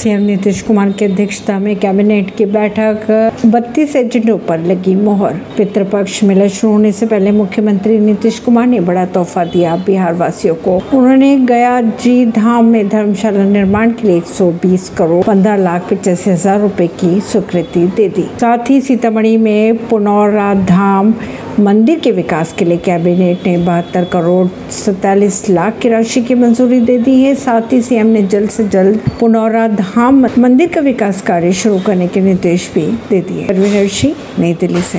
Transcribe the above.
CM Nitish Kumar की अध्यक्षता में कैबिनेट की बैठक। बत्तीस एजेंडों पर लगी मोहर। पितृपक्ष मेला शुरू होने से पहले मुख्यमंत्री नीतीश कुमार ने बड़ा तोहफा दिया बिहार वासियों को। उन्होंने गया जी धाम में धर्मशाला निर्माण के लिए 120 करोड़ 15 लाख पचासी हज़ार रूपए की स्वीकृति दे दी। साथ ही सीतामढ़ी में पुनौरा धाम मंदिर के विकास के लिए कैबिनेट ने बहत्तर करोड़ सैतालीस लाख की राशि की मंजूरी दे दी है। साथ ही सीएम ने जल्द से जल्द पुनौरा धाम मंदिर का विकास कार्य शुरू करने के निर्देश भी दे दिए नई दिल्ली से।